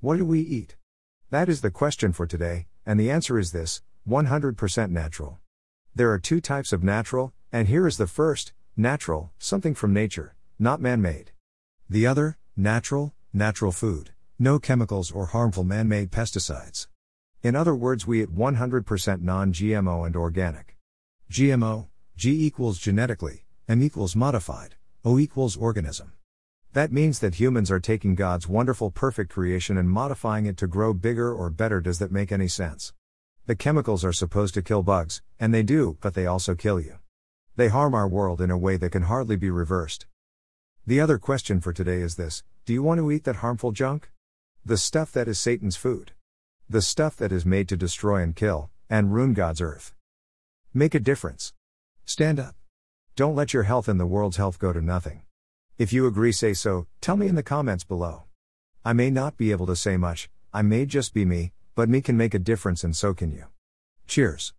What do we eat? That is the question for today, and the answer is this 100% natural. There are two types of natural, and here is the first natural, something from nature, not man made. The other, natural, natural food, no chemicals or harmful man made pesticides. In other words, we eat 100% non GMO and organic. GMO, G equals genetically, M equals modified, O equals organism. That means that humans are taking God's wonderful perfect creation and modifying it to grow bigger or better. Does that make any sense? The chemicals are supposed to kill bugs, and they do, but they also kill you. They harm our world in a way that can hardly be reversed. The other question for today is this Do you want to eat that harmful junk? The stuff that is Satan's food. The stuff that is made to destroy and kill, and ruin God's earth. Make a difference. Stand up. Don't let your health and the world's health go to nothing. If you agree, say so, tell me in the comments below. I may not be able to say much, I may just be me, but me can make a difference and so can you. Cheers.